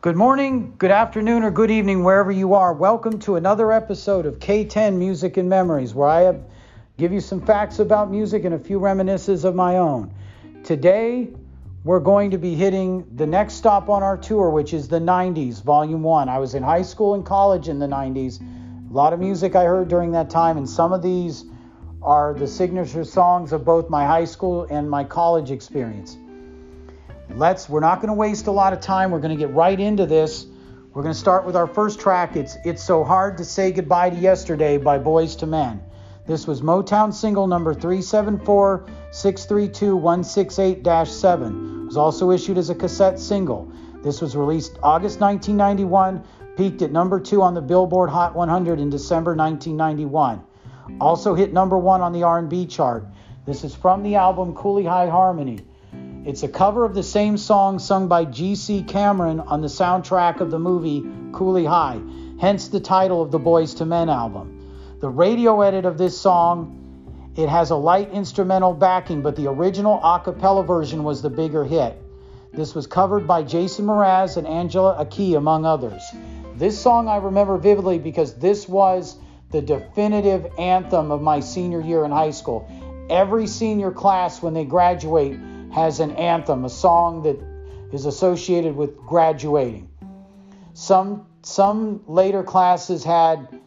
Good morning, good afternoon, or good evening, wherever you are. Welcome to another episode of K10 Music and Memories, where I give you some facts about music and a few reminiscences of my own. Today, we're going to be hitting the next stop on our tour, which is the 90s, Volume 1. I was in high school and college in the 90s. A lot of music I heard during that time, and some of these are the signature songs of both my high school and my college experience. Let's we're not going to waste a lot of time. We're going to get right into this. We're going to start with our first track. It's It's So Hard to Say Goodbye to Yesterday by Boyz II Men. This was Motown single number 374 632 168 7. It was also issued as a cassette single. This was released August 1991, peaked at number 2 on the Billboard Hot 100 in December 1991. Also hit number 1 on the R&B chart. This is from the album Cooley High Harmony. It's a cover of the same song sung by G.C. Cameron on the soundtrack of the movie Cooley High, hence the title of the Boyz II Men album. The radio edit of this song, it has a light instrumental backing, but the original a cappella version was the bigger hit. This was covered by Jason Mraz and Angela Aki, among others. This song I remember vividly because this was the definitive anthem of my senior year in high school. Every senior class, when they graduate, has an anthem, a song that is associated with graduating. Some some later classes had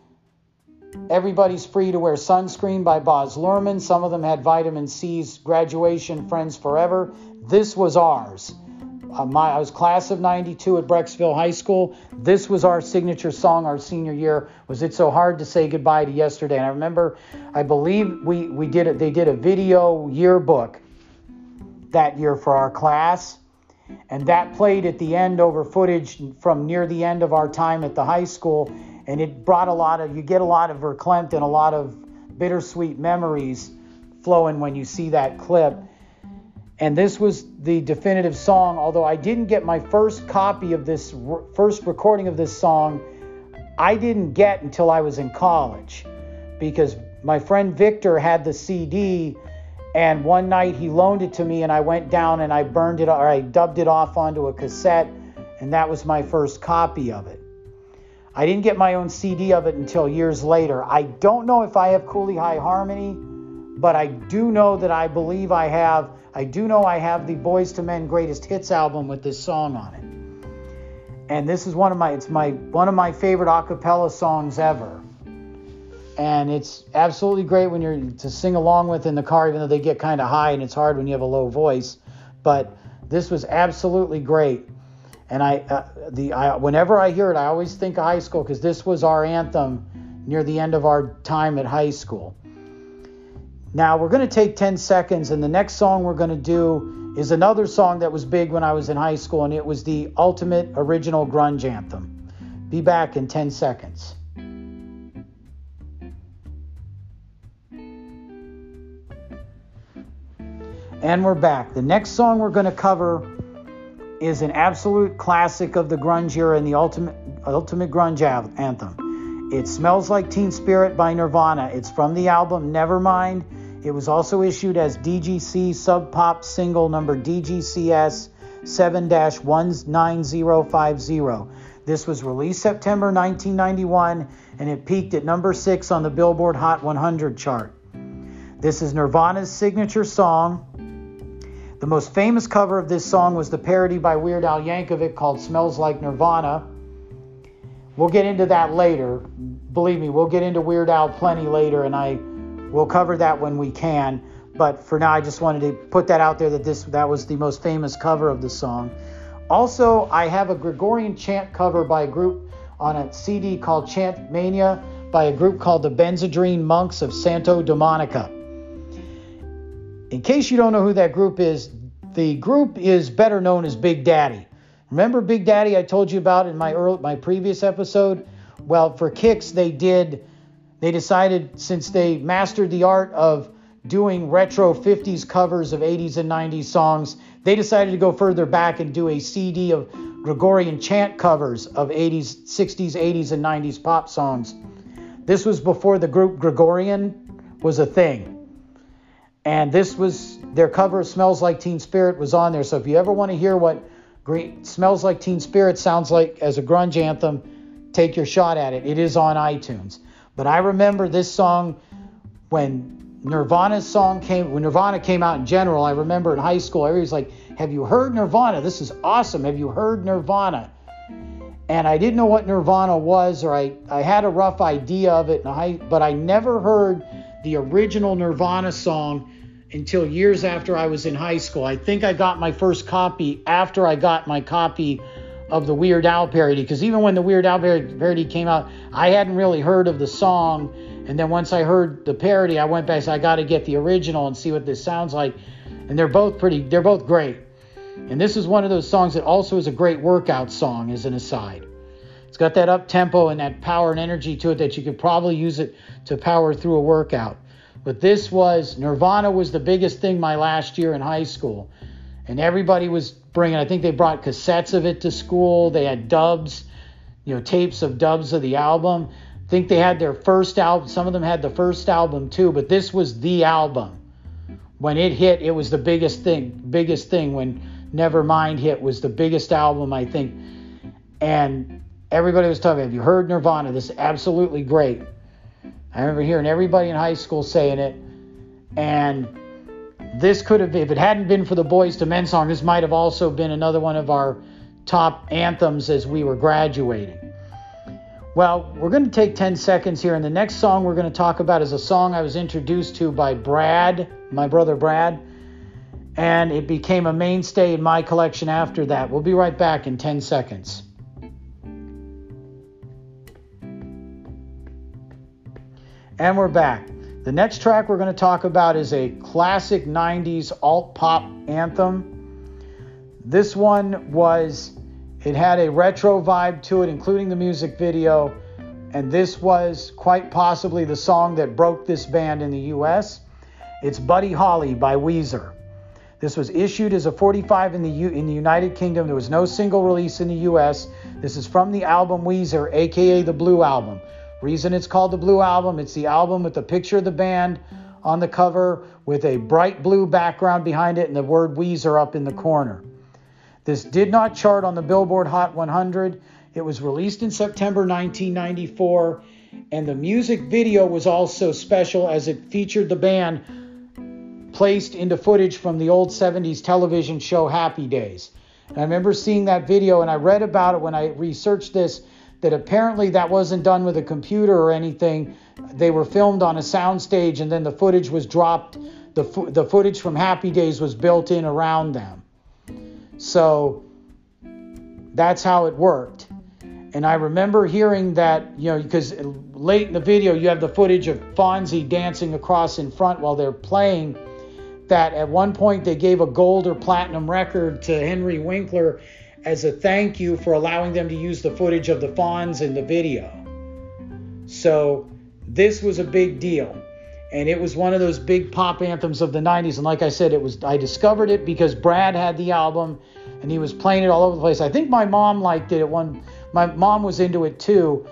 Everybody's Free to Wear Sunscreen by Baz Luhrmann. Some of them had Vitamin C's Graduation Friends Forever. This was ours. Uh, my, I was class of 92 at Brecksville High School. This was our signature song our senior year. Was It So Hard to Say Goodbye to Yesterday? And I remember, I believe we, we did it, they did a video yearbook that year for our class. And that played at the end over footage from near the end of our time at the high school. And it brought a lot of, you get a lot of verklempt and a lot of bittersweet memories flowing when you see that clip. And this was the definitive song, although I didn't get my first copy of this, first recording of this song, I didn't get until I was in college because my friend Victor had the CD and one night he loaned it to me and I went down and I burned it or I dubbed it off onto a cassette and that was my first copy of it. I didn't get my own CD of it until years later. I don't know if I have Cooley High Harmony, but I do know that I believe I have I do know I have the Boyz II Men Greatest Hits album with this song on it. And this is one of my it's my one of my favorite a cappella songs ever. And it's absolutely great when you're to sing along with in the car, even though they get kind of high and it's hard when you have a low voice. But this was absolutely great. And I, uh, the, I, whenever I hear it, I always think of high school because this was our anthem near the end of our time at high school. Now we're going to take 10 seconds, and the next song we're going to do is another song that was big when I was in high school, and it was the ultimate original grunge anthem. Be back in 10 seconds. And we're back. The next song we're going to cover is an absolute classic of the grunge era and the ultimate ultimate grunge anthem. It smells like Teen Spirit by Nirvana. It's from the album Nevermind it was also issued as DGC Sub Pop single number DGCS 7 19050. This was released September 1991 and it peaked at number 6 on the Billboard Hot 100 chart. This is Nirvana's signature song. The most famous cover of this song was the parody by Weird Al Yankovic called Smells Like Nirvana. We'll get into that later. Believe me, we'll get into Weird Al plenty later, and I We'll cover that when we can. But for now, I just wanted to put that out there that this that was the most famous cover of the song. Also, I have a Gregorian chant cover by a group on a CD called Chant Mania by a group called the Benzedrine Monks of Santo Domenica. In case you don't know who that group is, the group is better known as Big Daddy. Remember Big Daddy I told you about in my early, my previous episode? Well, for kicks they did they decided since they mastered the art of doing retro 50s covers of 80s and 90s songs, they decided to go further back and do a CD of Gregorian chant covers of 80s, 60s, 80s, and 90s pop songs. This was before the group Gregorian was a thing. And this was their cover of Smells Like Teen Spirit was on there. So if you ever want to hear what Green Smells Like Teen Spirit sounds like as a grunge anthem. Take your shot at it. It is on iTunes. But I remember this song when Nirvana's song came, when Nirvana came out in general. I remember in high school, everybody's like, Have you heard Nirvana? This is awesome. Have you heard Nirvana? And I didn't know what Nirvana was, or I, I had a rough idea of it, I, but I never heard the original Nirvana song until years after I was in high school. I think I got my first copy after I got my copy of the Weird Al parody, because even when the Weird Al parody came out, I hadn't really heard of the song. And then once I heard the parody, I went back I got to get the original and see what this sounds like. And they're both pretty, they're both great. And this is one of those songs that also is a great workout song, as an aside. It's got that up tempo and that power and energy to it that you could probably use it to power through a workout. But this was Nirvana was the biggest thing my last year in high school. And everybody was bringing, I think they brought cassettes of it to school. They had dubs, you know, tapes of dubs of the album. I think they had their first album. Some of them had the first album too, but this was the album. When it hit, it was the biggest thing. Biggest thing when Nevermind hit was the biggest album, I think. And everybody was talking, have you heard Nirvana? This is absolutely great. I remember hearing everybody in high school saying it. And this could have, if it hadn't been for the Boyz II Men song, this might have also been another one of our top anthems as we were graduating. Well, we're going to take 10 seconds here, and the next song we're going to talk about is a song I was introduced to by Brad, my brother Brad, and it became a mainstay in my collection after that. We'll be right back in 10 seconds. And we're back. The next track we're going to talk about is a classic 90s alt pop anthem. This one was, it had a retro vibe to it, including the music video. And this was quite possibly the song that broke this band in the US. It's Buddy Holly by Weezer. This was issued as a 45 in the U- in the United Kingdom. There was no single release in the US. This is from the album Weezer, aka the Blue Album. Reason it's called the Blue Album, it's the album with the picture of the band on the cover with a bright blue background behind it and the word Weezer up in the corner. This did not chart on the Billboard Hot 100. It was released in September 1994, and the music video was also special as it featured the band placed into footage from the old 70s television show Happy Days. And I remember seeing that video, and I read about it when I researched this that apparently that wasn't done with a computer or anything. They were filmed on a soundstage and then the footage was dropped. The, fo- the footage from Happy Days was built in around them. So that's how it worked. And I remember hearing that, you know, because late in the video you have the footage of Fonzie dancing across in front while they're playing. That at one point they gave a gold or platinum record to Henry Winkler as a thank you for allowing them to use the footage of the fawns in the video. So this was a big deal. And it was one of those big pop anthems of the 90s. And like I said, it was I discovered it because Brad had the album and he was playing it all over the place. I think my mom liked it at one my mom was into it too.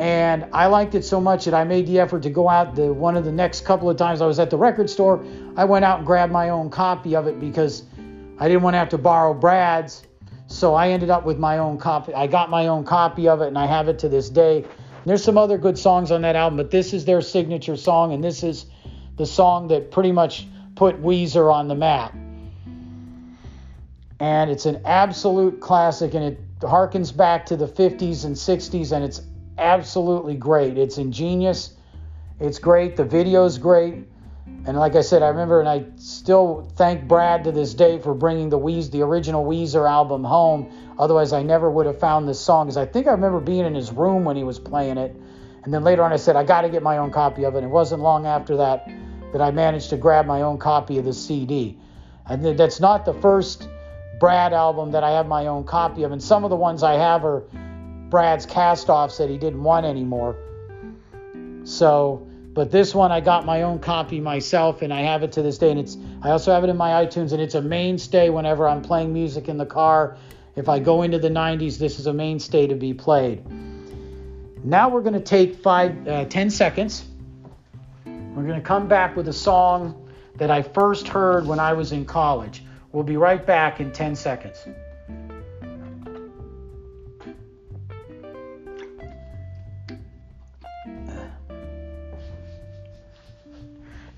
And I liked it so much that I made the effort to go out the one of the next couple of times I was at the record store, I went out and grabbed my own copy of it because I didn't want to have to borrow Brad's so I ended up with my own copy. I got my own copy of it and I have it to this day. There's some other good songs on that album, but this is their signature song and this is the song that pretty much put Weezer on the map. And it's an absolute classic and it harkens back to the 50s and 60s and it's absolutely great. It's ingenious. It's great. The video's great. And like I said, I remember, and I still thank Brad to this day for bringing the Weez, the original Weezer album home. Otherwise, I never would have found this song. Because I think I remember being in his room when he was playing it. And then later on, I said, I got to get my own copy of it. And it wasn't long after that that I managed to grab my own copy of the CD. And that's not the first Brad album that I have my own copy of. And some of the ones I have are Brad's cast offs that he didn't want anymore. So but this one, I got my own copy myself, and I have it to this day. And it's I also have it in my iTunes, and it's a mainstay whenever I'm playing music in the car. If I go into the 90s, this is a mainstay to be played. Now we're going to take five, uh, 10 seconds. We're going to come back with a song that I first heard when I was in college. We'll be right back in 10 seconds.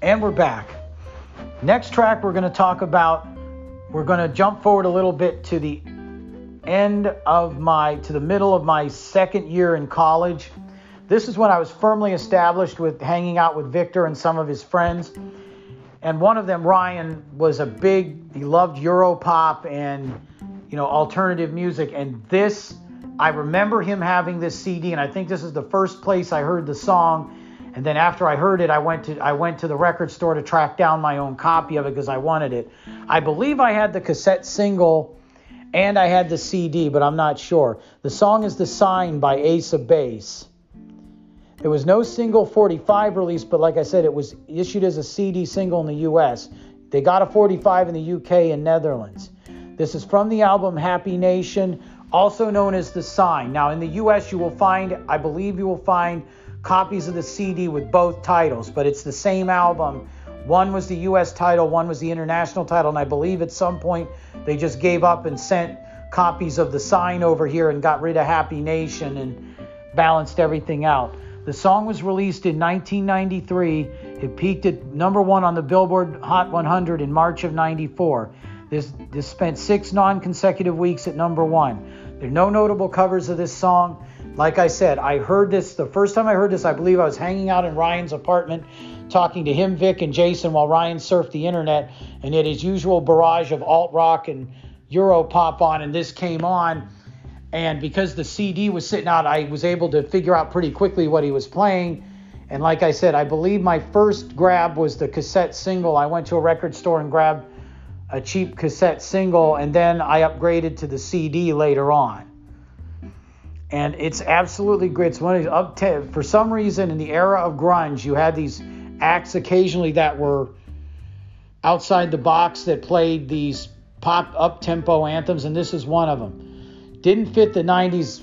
And we're back. Next track we're going to talk about, we're going to jump forward a little bit to the end of my, to the middle of my second year in college. This is when I was firmly established with hanging out with Victor and some of his friends. And one of them, Ryan, was a big, he loved Europop and, you know, alternative music. And this, I remember him having this CD, and I think this is the first place I heard the song and then after I heard it, I went to I went to the record store to track down my own copy of it because I wanted it. I believe I had the cassette single and I had the CD, but I'm not sure. The song is The Sign by Ace of Base. There was no single 45 release, but like I said, it was issued as a CD single in the US. They got a 45 in the UK and Netherlands. This is from the album Happy Nation, also known as The Sign. Now, in the US, you will find, I believe you will find copies of the CD with both titles, but it's the same album. One was the US title, one was the international title, and I believe at some point they just gave up and sent copies of the sign over here and got rid of Happy Nation and balanced everything out. The song was released in 1993. It peaked at number one on the Billboard Hot 100 in March of 94. This, this spent six non consecutive weeks at number one. There are no notable covers of this song. Like I said, I heard this the first time I heard this, I believe I was hanging out in Ryan's apartment talking to him, Vic, and Jason while Ryan surfed the internet and had his usual barrage of alt rock and Euro pop on, and this came on. And because the CD was sitting out, I was able to figure out pretty quickly what he was playing. And like I said, I believe my first grab was the cassette single. I went to a record store and grabbed a cheap cassette single, and then I upgraded to the CD later on and it's absolutely great. It's one of up for some reason in the era of grunge, you had these acts occasionally that were outside the box that played these pop up tempo anthems, and this is one of them. Didn't fit the 90s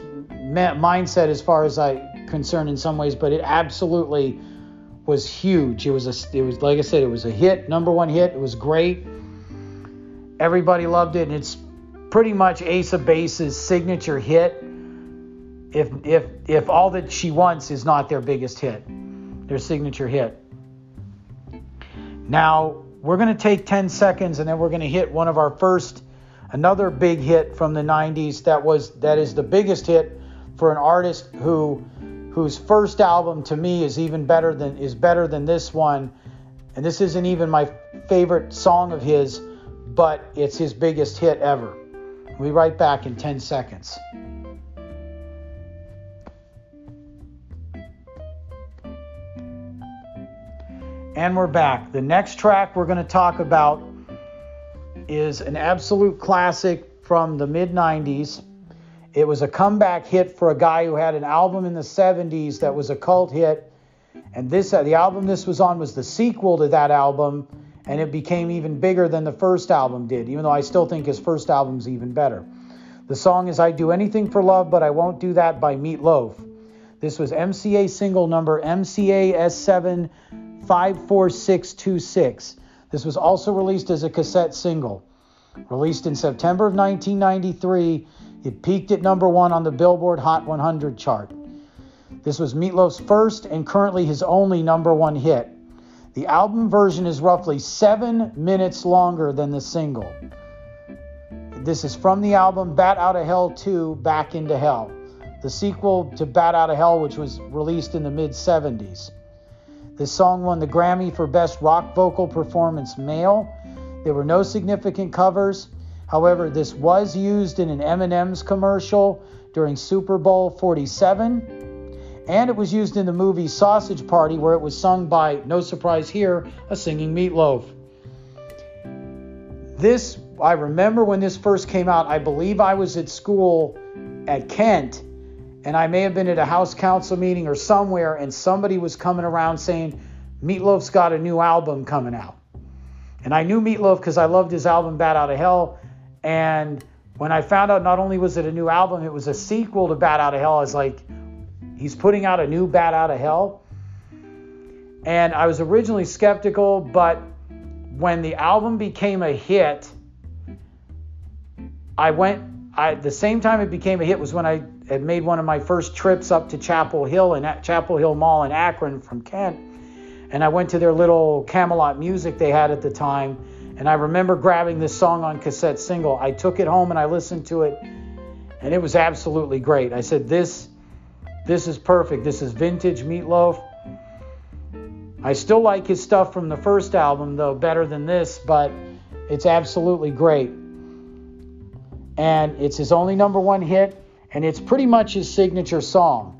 mindset as far as I concerned in some ways, but it absolutely was huge. It was a, it was like I said, it was a hit, number one hit. It was great. Everybody loved it, and it's pretty much Ace of Base's signature hit if if if all that she wants is not their biggest hit, their signature hit. Now we're going to take 10 seconds and then we're going to hit one of our first another big hit from the 90s that was that is the biggest hit for an artist who whose first album to me is even better than is better than this one and this isn't even my favorite song of his but it's his biggest hit ever. We'll be right back in 10 seconds. And we're back. The next track we're going to talk about is an absolute classic from the mid 90s. It was a comeback hit for a guy who had an album in the 70s that was a cult hit. And this uh, the album this was on was the sequel to that album and it became even bigger than the first album did, even though I still think his first album's even better. The song is I Do Anything for Love, but I Won't Do That by Meat Loaf. This was MCA single number MCA S7 54626. This was also released as a cassette single. Released in September of 1993, it peaked at number one on the Billboard Hot 100 chart. This was Meatloaf's first and currently his only number one hit. The album version is roughly seven minutes longer than the single. This is from the album Bat Out of Hell 2 Back into Hell, the sequel to Bat Out of Hell, which was released in the mid 70s. This song won the Grammy for Best Rock Vocal Performance Male. There were no significant covers. However, this was used in an M&M's commercial during Super Bowl 47, and it was used in the movie Sausage Party where it was sung by, no surprise here, a singing meatloaf. This, I remember when this first came out, I believe I was at school at Kent and I may have been at a house council meeting or somewhere, and somebody was coming around saying, Meat Loaf's got a new album coming out. And I knew Meatloaf because I loved his album Bat Out of Hell. And when I found out not only was it a new album, it was a sequel to Bat Out of Hell, I was like, he's putting out a new Bat Out of Hell. And I was originally skeptical, but when the album became a hit, I went, I, the same time it became a hit was when I had made one of my first trips up to Chapel Hill and at Chapel Hill Mall in Akron from Kent. and I went to their little Camelot music they had at the time. And I remember grabbing this song on cassette single. I took it home and I listened to it, and it was absolutely great. I said, This, this is perfect. This is vintage Meatloaf. I still like his stuff from the first album, though, better than this, but it's absolutely great. And it's his only number one hit, and it's pretty much his signature song.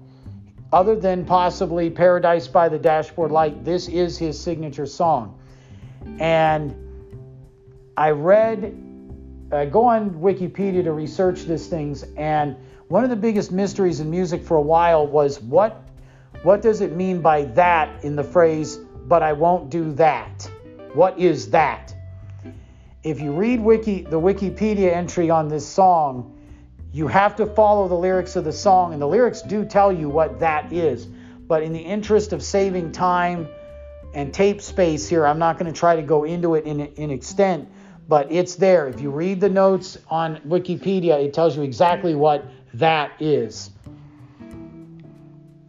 Other than possibly Paradise by the Dashboard Light, this is his signature song. And I read, I go on Wikipedia to research these things, and one of the biggest mysteries in music for a while was what what does it mean by that in the phrase, but I won't do that? What is that? If you read Wiki, the Wikipedia entry on this song, you have to follow the lyrics of the song, and the lyrics do tell you what that is. But in the interest of saving time and tape space here, I'm not going to try to go into it in, in extent but it's there. If you read the notes on Wikipedia, it tells you exactly what that is.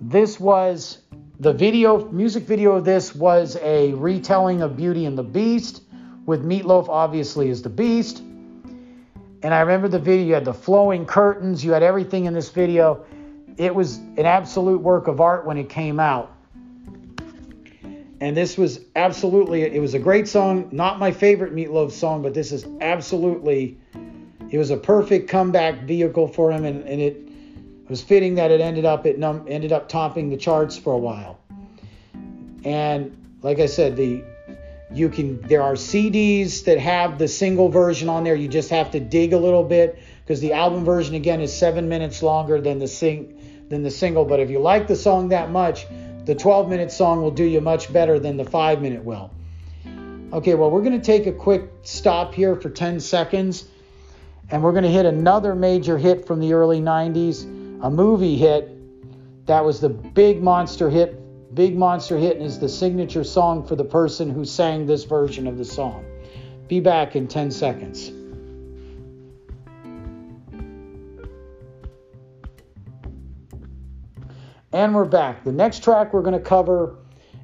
This was the video, music video of this was a retelling of Beauty and the Beast, with Meatloaf obviously as the Beast. And I remember the video, you had the flowing curtains, you had everything in this video. It was an absolute work of art when it came out and this was absolutely it was a great song not my favorite meatloaf song but this is absolutely it was a perfect comeback vehicle for him and, and it was fitting that it ended up it num- ended up topping the charts for a while and like i said the you can there are cds that have the single version on there you just have to dig a little bit because the album version again is seven minutes longer than the sing than the single but if you like the song that much the 12 minute song will do you much better than the 5 minute will. Okay, well, we're going to take a quick stop here for 10 seconds and we're going to hit another major hit from the early 90s, a movie hit that was the big monster hit, big monster hit, and is the signature song for the person who sang this version of the song. Be back in 10 seconds. And we're back. The next track we're going to cover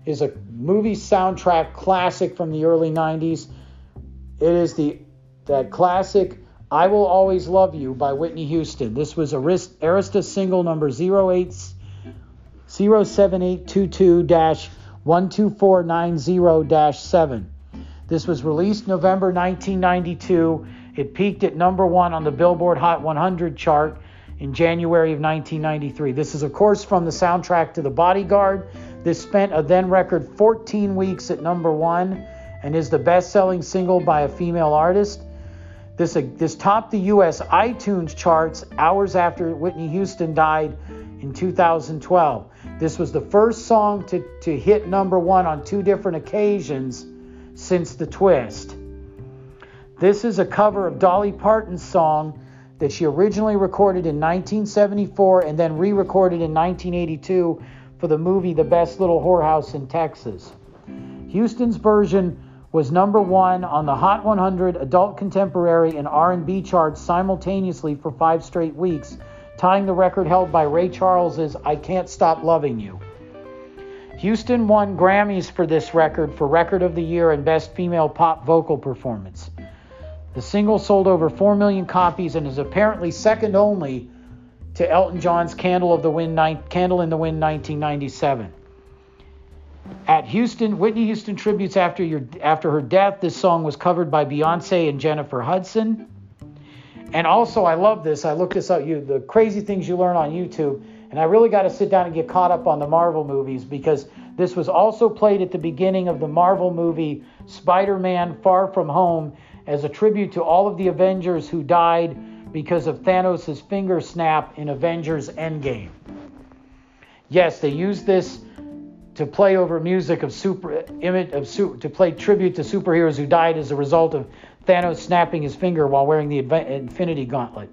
is a movie soundtrack classic from the early 90s. It is the that classic I Will Always Love You by Whitney Houston. This was Arista single number 08 07822-12490-7. This was released November 1992. It peaked at number 1 on the Billboard Hot 100 chart in January of 1993. This is, of course, from the soundtrack to The Bodyguard. This spent a then record 14 weeks at number one and is the best selling single by a female artist. This, uh, this topped the U.S. iTunes charts hours after Whitney Houston died in 2012. This was the first song to, to hit number one on two different occasions since The Twist. This is a cover of Dolly Parton's song that she originally recorded in 1974 and then re recorded in 1982 for the movie The Best Little Whorehouse in Texas. Houston's version was number one on the Hot 100 Adult Contemporary and R&B charts simultaneously for five straight weeks, tying the record held by Ray Charles's "I Can't Stop Loving You." Houston won Grammys for this record for Record of the Year and Best Female Pop Vocal Performance. The single sold over 4 million copies and is apparently second only to Elton John's Candle, of the Wind, Candle in the Wind 1997. At Houston, Whitney Houston tributes after, your, after her death, this song was covered by Beyonce and Jennifer Hudson. And also, I love this. I looked this up. You the crazy things you learn on YouTube, and I really got to sit down and get caught up on the Marvel movies because this was also played at the beginning of the Marvel movie Spider-Man: Far From Home as a tribute to all of the Avengers who died because of Thanos' finger snap in Avengers Endgame. Yes, they used this to play over music of super image of to play tribute to superheroes who died as a result of Thanos snapping his finger while wearing the Infinity Gauntlet.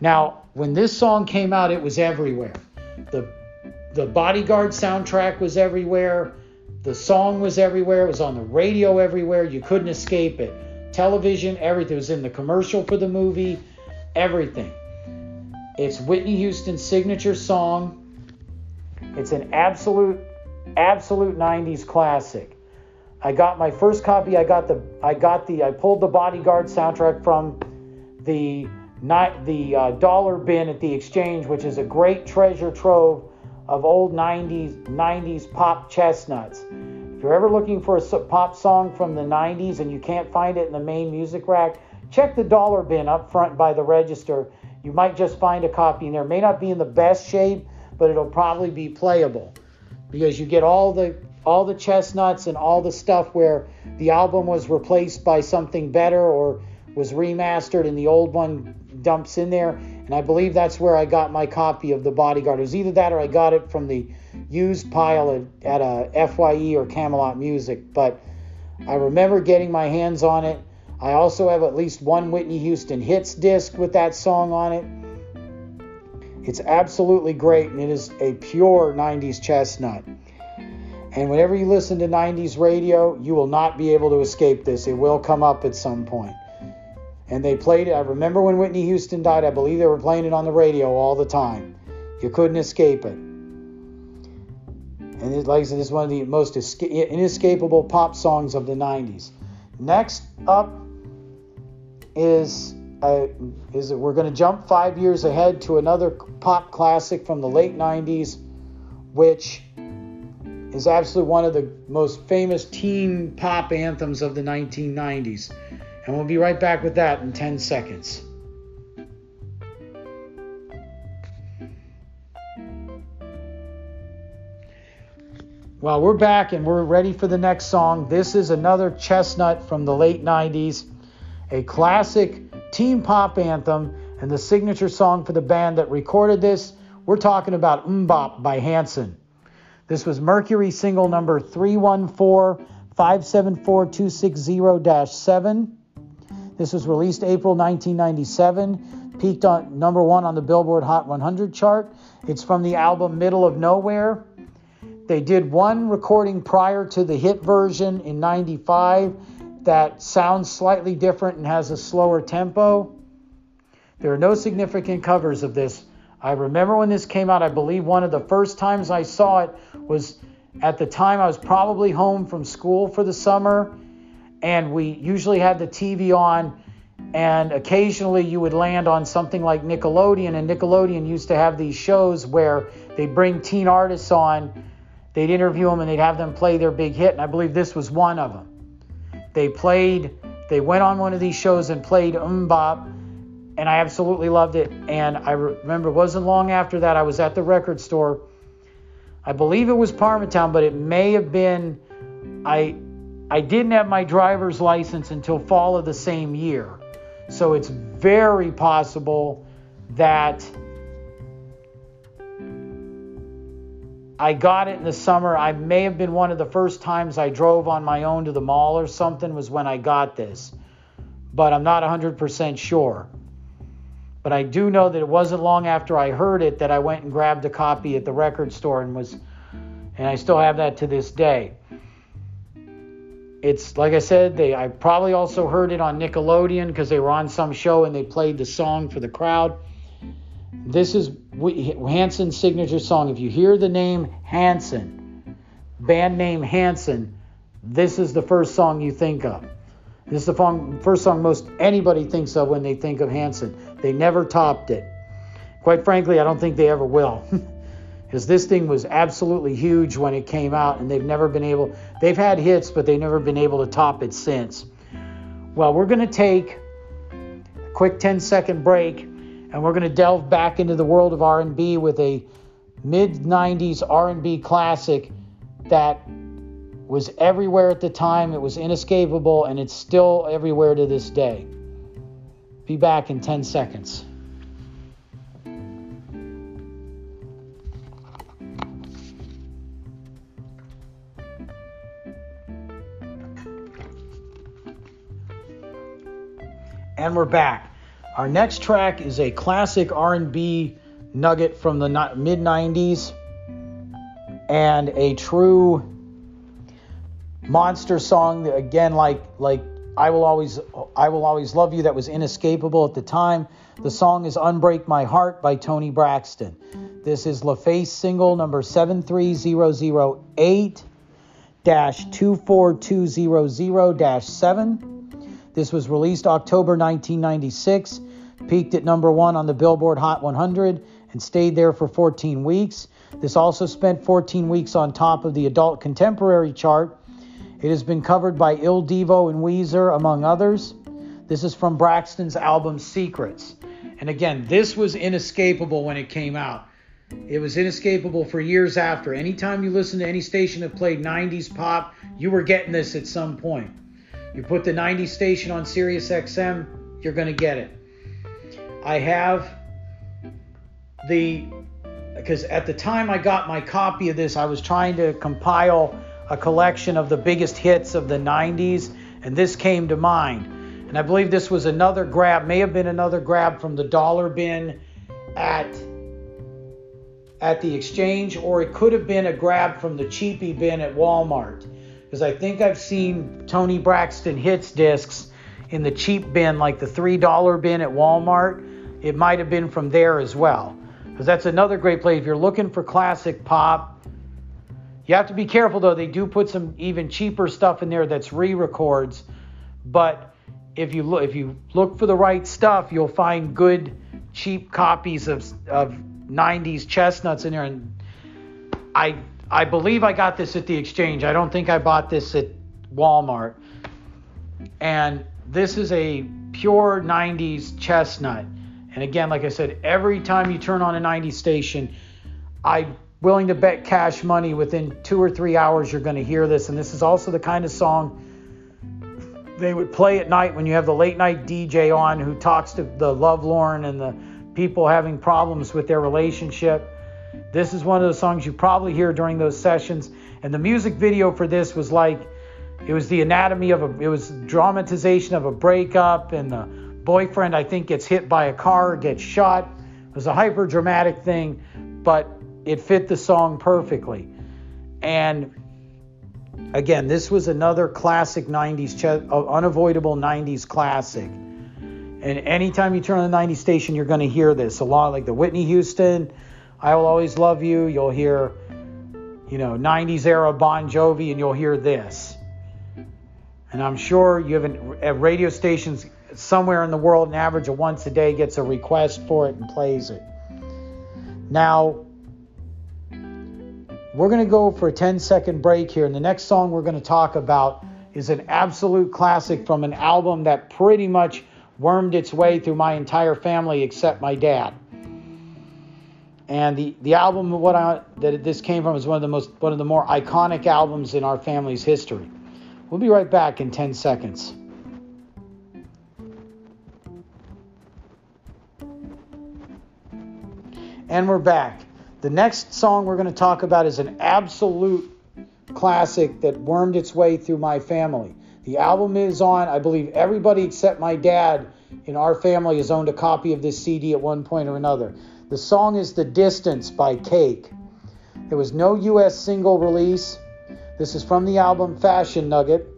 Now, when this song came out, it was everywhere. The the Bodyguard soundtrack was everywhere. The song was everywhere. It was on the radio everywhere. You couldn't escape it. Television, everything it was in the commercial for the movie, everything. It's Whitney Houston's signature song. It's an absolute absolute 90s classic. I got my first copy. I got the I got the I pulled the Bodyguard soundtrack from the not the uh, dollar bin at the exchange, which is a great treasure trove of old 90s 90s pop chestnuts. If you're ever looking for a pop song from the 90s and you can't find it in the main music rack, check the dollar bin up front by the register. You might just find a copy in there. It may not be in the best shape, but it'll probably be playable because you get all the all the chestnuts and all the stuff where the album was replaced by something better or was remastered and the old one dumps in there. And I believe that's where I got my copy of The Bodyguard. It was either that or I got it from the used pile at, at uh, a FYE or Camelot Music. But I remember getting my hands on it. I also have at least one Whitney Houston hits disc with that song on it. It's absolutely great and it is a pure 90s chestnut. And whenever you listen to 90s radio, you will not be able to escape this. It will come up at some point. And they played it. I remember when Whitney Houston died, I believe they were playing it on the radio all the time. You couldn't escape it. And it, like I said, it's one of the most inescapable pop songs of the 90s. Next up is uh, is we're going to jump five years ahead to another pop classic from the late 90s, which is absolutely one of the most famous teen pop anthems of the 1990s. And we'll be right back with that in 10 seconds. Well, we're back and we're ready for the next song. This is another chestnut from the late 90s, a classic teen pop anthem and the signature song for the band that recorded this. We're talking about MMMBop by Hanson. This was Mercury single number 314 574 260 7. This was released April 1997, peaked on number one on the Billboard Hot 100 chart. It's from the album Middle of Nowhere. They did one recording prior to the hit version in 95 that sounds slightly different and has a slower tempo. There are no significant covers of this I remember when this came out, I believe one of the first times I saw it was at the time I was probably home from school for the summer, and we usually had the TV on, and occasionally you would land on something like Nickelodeon, and Nickelodeon used to have these shows where they bring teen artists on, they'd interview them, and they'd have them play their big hit, and I believe this was one of them. They played, they went on one of these shows and played um MMMBop and I absolutely loved it. And I remember it wasn't long after that I was at the record store. I believe it was Parmatown, but it may have been I I didn't have my driver's license until fall of the same year. So it's very possible that I got it in the summer. I may have been one of the first times I drove on my own to the mall or something was when I got this. But I'm not 100% sure. But I do know that it wasn't long after I heard it that I went and grabbed a copy at the record store and was and I still have that to this day. It's like I said, they I probably also heard it on Nickelodeon because they were on some show and they played the song for the crowd. This is Hanson's signature song. If you hear the name Hanson, band name Hanson, this is the first song you think of. This is the first song most anybody thinks of when they think of Hanson. They never topped it. Quite frankly, I don't think they ever will. Because this thing was absolutely huge when it came out, and they've never been able, they've had hits, but they've never been able to top it since. Well, we're going to take a quick 10 second break, and we're going to delve back into the world of R&B with a mid 90s R&B classic that was everywhere at the time. It was inescapable, and it's still everywhere to this day. Be back in 10 seconds. And we're back. Our next track is a classic R&B nugget from the mid 90s and a true monster song again like like I will always I will always love you that was inescapable at the time. The song is Unbreak My Heart by Toni Braxton. This is LaFace single number 73008 24200 7. This was released October 1996, peaked at number one on the Billboard Hot 100, and stayed there for 14 weeks. This also spent 14 weeks on top of the adult contemporary chart. It has been covered by Il Divo and Weezer, among others. This is from Braxton's album Secrets. And again, this was inescapable when it came out. It was inescapable for years after. Anytime you listen to any station that played 90s pop, you were getting this at some point. You put the 90s station on Sirius XM, you're going to get it. I have the because at the time I got my copy of this, I was trying to compile a collection of the biggest hits of the 90s, and this came to mind. And I believe this was another grab, may have been another grab from the dollar bin at at the exchange, or it could have been a grab from the cheapy bin at Walmart. Because I think I've seen Toni Braxton hits discs in the cheap bin, like the $3 bin at Walmart. It might have been from there as well. Because that's another great play. If you're looking for classic pop, you have to be careful though. They do put some even cheaper stuff in there that's re-records. But if you look if you look for the right stuff, you'll find good cheap copies of of 90s chestnuts in there. And I I believe I got this at the exchange. I don't think I bought this at Walmart. And this is a pure 90s chestnut. And again, like I said, every time you turn on a 90s station, I'm willing to bet cash money within two or three hours you're going to hear this. And this is also the kind of song they would play at night when you have the late night DJ on who talks to the lovelorn and the people having problems with their relationship. This is one of the songs you probably hear during those sessions. And the music video for this was like it was the anatomy of a it was dramatization of a breakup and the boyfriend I think gets hit by a car, gets shot. It was a hyper dramatic thing, but it fit the song perfectly. And again, this was another classic 90s uh, unavoidable 90s classic. And anytime you turn on the 90s station, you're going to hear this. A lot like the Whitney Houston, I Will Always Love You. You'll hear, you know, 90s era Bon Jovi, and you'll hear this. And I'm sure you have an, at radio stations somewhere in the world, an average of once a day gets a request for it and plays it. Now, we're going to go for a 10 second break here. And the next song we're going to talk about is an absolute classic from an album that pretty much wormed its way through my entire family except my dad. And the, the album what I, that this came from is one of the most one of the more iconic albums in our family's history. We'll be right back in 10 seconds. And we're back. The next song we're going to talk about is an absolute classic that wormed its way through my family. The album is on, I believe everybody except my dad in our family has owned a copy of this CD at one point or another. The song is The Distance by Cake. There was no US single release. This is from the album Fashion Nugget.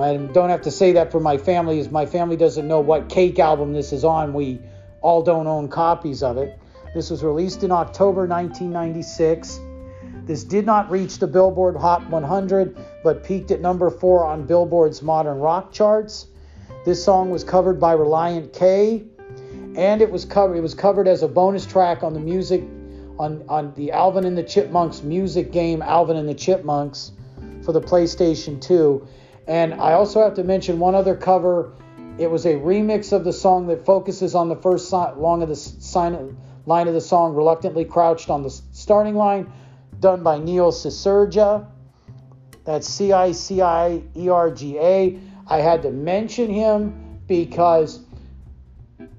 I don't have to say that for my family, as my family doesn't know what Cake album this is on. We all don't own copies of it. This was released in October 1996. This did not reach the Billboard Hot 100, but peaked at number four on Billboard's Modern Rock charts. This song was covered by Relient K, and it was covered. It was covered as a bonus track on the music on on the Alvin and the Chipmunks music game Alvin and the Chipmunks for the PlayStation 2. And I also have to mention one other cover. It was a remix of the song that focuses on the first long of the sign, line of the song, "Reluctantly Crouched on the Starting Line." done by Neil Cicierga. That's C I C I E R G A. I had to mention him because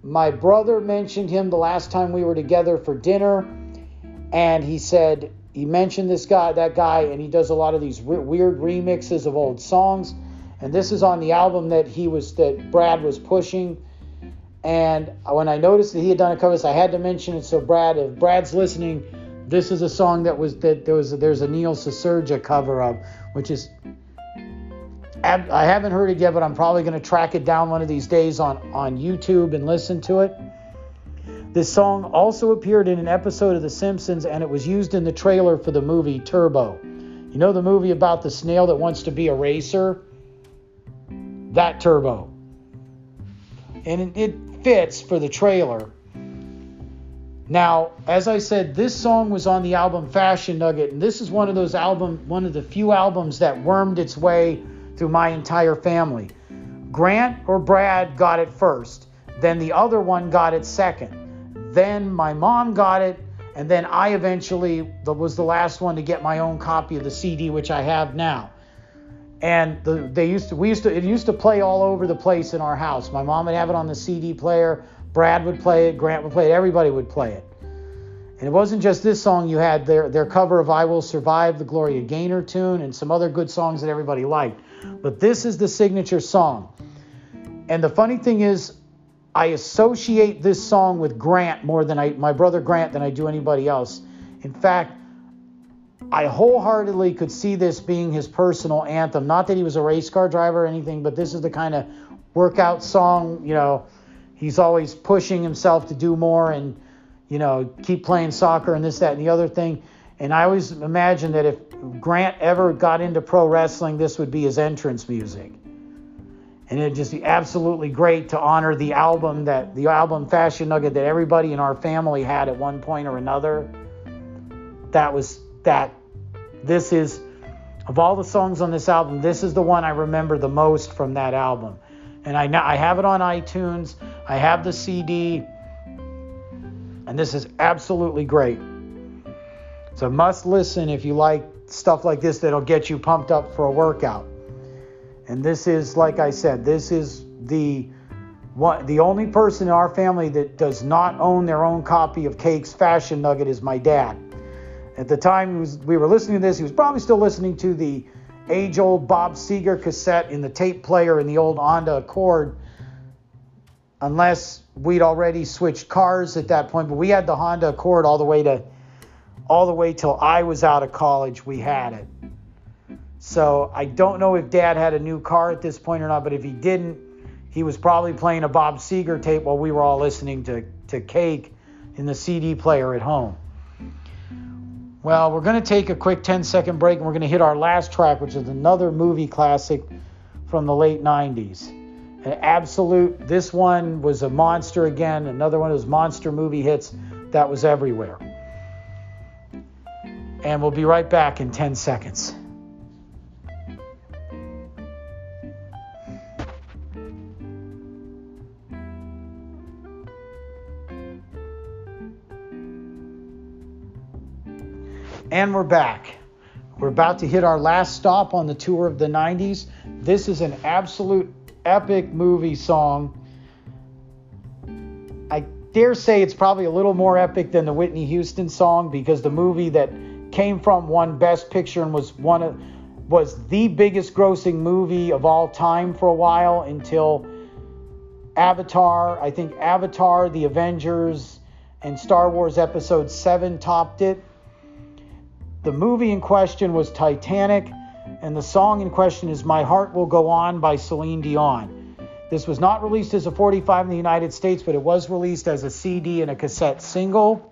my brother mentioned him the last time we were together for dinner, and he said he mentioned this guy, that guy, and he does a lot of these re- weird remixes of old songs. And this is on the album that he was that Brad was pushing. And when I noticed that he had done a cover, I had to mention it. So Brad, if Brad's listening, this is a song that was that there was there's a Neil Cicierga cover of, which is I haven't heard it yet, but I'm probably going to track it down one of these days on on YouTube and listen to it. This song also appeared in an episode of The Simpsons and it was used in the trailer for the movie Turbo. You know the movie about the snail that wants to be a racer? That Turbo. And it fits for the trailer. Now, as I said, this song was on the album Fashion Nugget, and this is one of those album, one of the few albums that wormed its way through my entire family. Grant or Brad got it first, then the other one got it second, then my mom got it, and then I eventually was the last one to get my own copy of the CD, which I have now. And the, they used to, we used to, it used to play all over the place in our house. My mom would have it on the CD player. Brad would play it, Grant would play it, everybody would play it. And it wasn't just this song you had their their cover of I Will Survive, the Gloria Gaynor tune, and some other good songs that everybody liked. But this is the signature song. And the funny thing is, I associate this song with Grant more than I my brother Grant than I do anybody else. In fact, I wholeheartedly could see this being his personal anthem. Not that he was a race car driver or anything, but this is the kind of workout song, you know, he's always pushing himself to do more and you know keep playing soccer and this that and the other thing. And i always imagine that if grant ever got into pro wrestling this would be his entrance music. And it'd just be absolutely great to honor the album that the album fashion nugget that everybody in our family had at one point or another. That was that this is of all the songs on this album this is the one i remember the most from that album and I, I have it on iTunes. I have the CD. And this is absolutely great. It's a must listen if you like stuff like this that'll get you pumped up for a workout. And this is, like I said, this is the one, the only person in our family that does not own their own copy of Cake's Fashion Nugget is my dad. At the time was, we were listening to this, he was probably still listening to the age old Bob Seger cassette in the tape player in the old Honda Accord, unless we'd already switched cars at that point. But we had the Honda Accord all the way to all the way till I was out of college. We had it. So I don't know if Dad had a new car at this point or not, but if he didn't, he was probably playing a Bob Seger tape while we were all listening to, to Cake in the CD player at home. Well, we're going to take a quick 10 second break and we're going to hit our last track, which is another movie classic from the late 90s. An absolute, this one was a monster again, another one of those monster movie hits that was everywhere. And we'll be right back in 10 seconds. And we're back. We're about to hit our last stop on the tour of the 90s. This is an absolute epic movie song. I dare say it's probably a little more epic than the Whitney Houston song because the movie that came from won Best Picture and was one of was the biggest grossing movie of all time for a while until Avatar. I think Avatar, The Avengers, and Star Wars Episode 7 topped it. The movie in question was Titanic, and the song in question is My Heart Will Go On by Celine Dion. This was not released as a 45 in the United States, but it was released as a CD and a cassette single.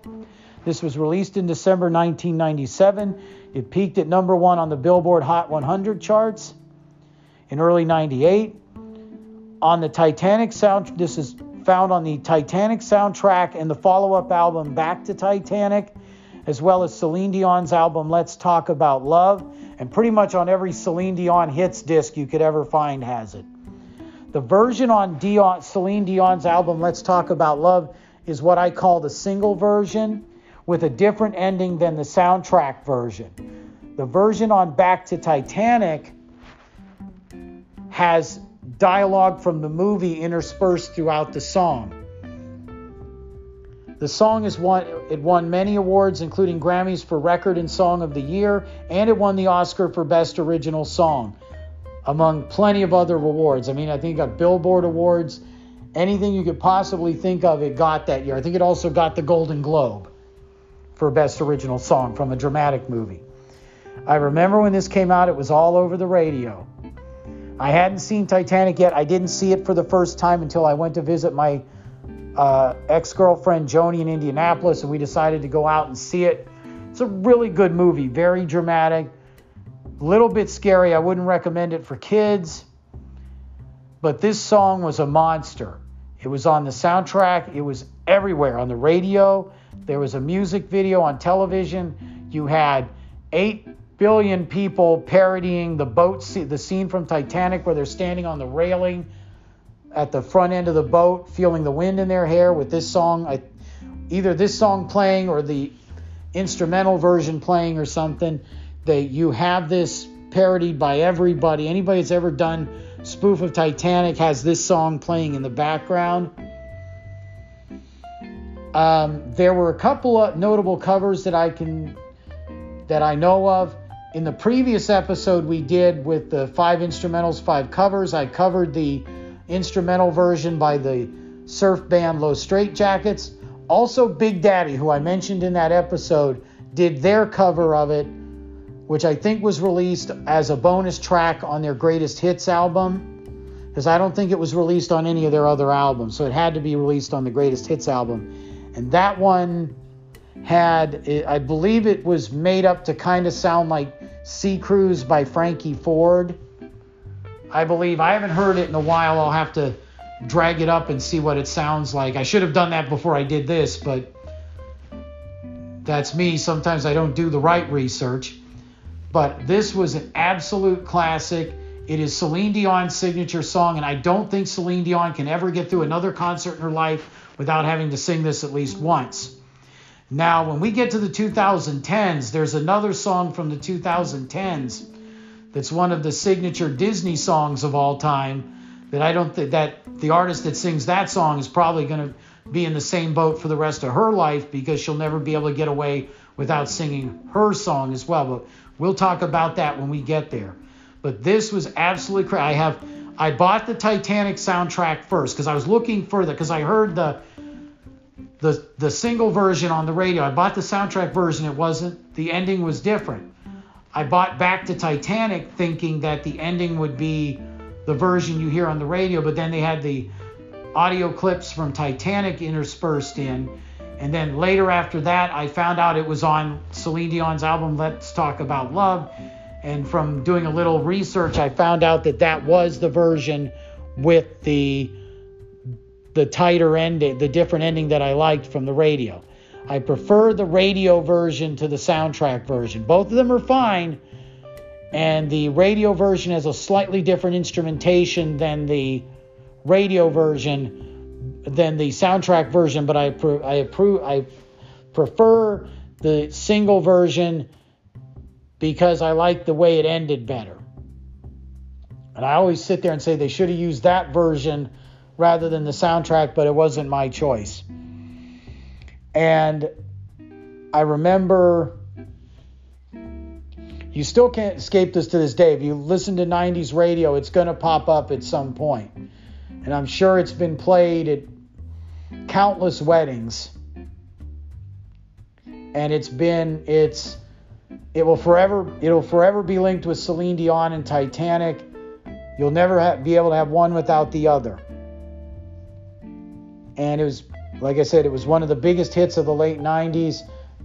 This was released in December 1997. It peaked at number one on the Billboard Hot 100 charts in early 98. On the Titanic sound, this is found on the Titanic soundtrack and the follow up album Back to Titanic as well as Celine Dion's album Let's Talk About Love, and pretty much on every Celine Dion hits disc you could ever find has it. The version on Dion, Celine Dion's album Let's Talk About Love is what I call the single version with a different ending than the soundtrack version. The version on Back to Titanic has dialogue from the movie interspersed throughout the song. The song has won it won many awards, including Grammys for Record and Song of the Year, and it won the Oscar for Best Original Song, among plenty of other awards. I mean, I think it got Billboard awards, anything you could possibly think of, it got that year. I think it also got the Golden Globe for Best Original Song from a dramatic movie. I remember when this came out, it was all over the radio. I hadn't seen Titanic yet. I didn't see it for the first time until I went to visit my uh, ex girlfriend Joni in Indianapolis, and we decided to go out and see it. It's a really good movie, very dramatic, a little bit scary. I wouldn't recommend it for kids, but this song was a monster. It was on the soundtrack, it was everywhere on the radio. There was a music video on television. You had 8 billion people parodying the boat, the scene from Titanic where they're standing on the railing at the front end of the boat, feeling the wind in their hair with this song, I, either this song playing or the instrumental version playing or something. They, you have this parodied by everybody. Anybody that's ever done spoof of Titanic has this song playing in the background. Um, there were a couple of notable covers that I can that I know of. In the previous episode we did with the five instrumentals, five covers, I covered the instrumental version by the surf band Los Straitjackets. Also, Big Daddy, who I mentioned in that episode, did their cover of it, which I think was released as a bonus track on their greatest hits album. Because I don't think it was released on any of their other albums, so it had to be released on the greatest hits album. And that one had, I believe it was made up to kind of sound like Sea Cruise by Frankie Ford I believe. I haven't heard it in a while. I'll have to drag it up and see what it sounds like. I should have done that before I did this, but that's me. Sometimes I don't do the right research. But this was an absolute classic. It is Celine Dion's signature song, and I don't think Celine Dion can ever get through another concert in her life without having to sing this at least once. Now, when we get to the 2010s, there's another song from the 2010s that's one of the signature Disney songs of all time. That I don't think that the artist that sings that song is probably going to be in the same boat for the rest of her life because she'll never be able to get away without singing her song as well. But we'll talk about that when we get there. But this was absolutely crazy. I have I bought the Titanic soundtrack first because I was looking for the because I heard the the the single version on the radio. I bought the soundtrack version. It wasn't the ending was different. I bought back to Titanic thinking that the ending would be the version you hear on the radio, but then they had the audio clips from Titanic interspersed in. And then later after that, I found out it was on Celine Dion's album Let's Talk About Love. And from doing a little research, I found out that that was the version with the the tighter ending, the different ending that I liked from the radio. I prefer the radio version to the soundtrack version. Both of them are fine, and the radio version has a slightly different instrumentation than the radio version than the soundtrack version, but I I approve I prefer the single version because I like the way it ended better. And I always sit there and say they should have used that version rather than the soundtrack, but it wasn't my choice. And I remember you still can't escape this to this day. If you listen to 90s radio, it's going to pop up at some point. And I'm sure it's been played at countless weddings. And it's been it's it will forever it'll forever be linked with Celine Dion and Titanic. You'll never have, be able to have one without the other. And it was like I said, it was one of the biggest hits of the late 90s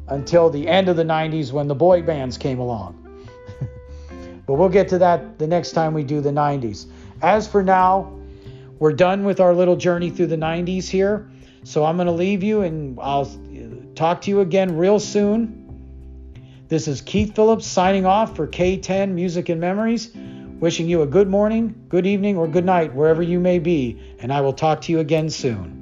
until the end of the 90s when the boy bands came along. but we'll get to that the next time we do the 90s. As for now, we're done with our little journey through the 90s here. So I'm going to leave you and I'll uh, talk to you again real soon. This is Keith Phillips signing off for K10 Music and Memories. Wishing you a good morning, good evening, or good night, wherever you may be, and I will talk to you again soon.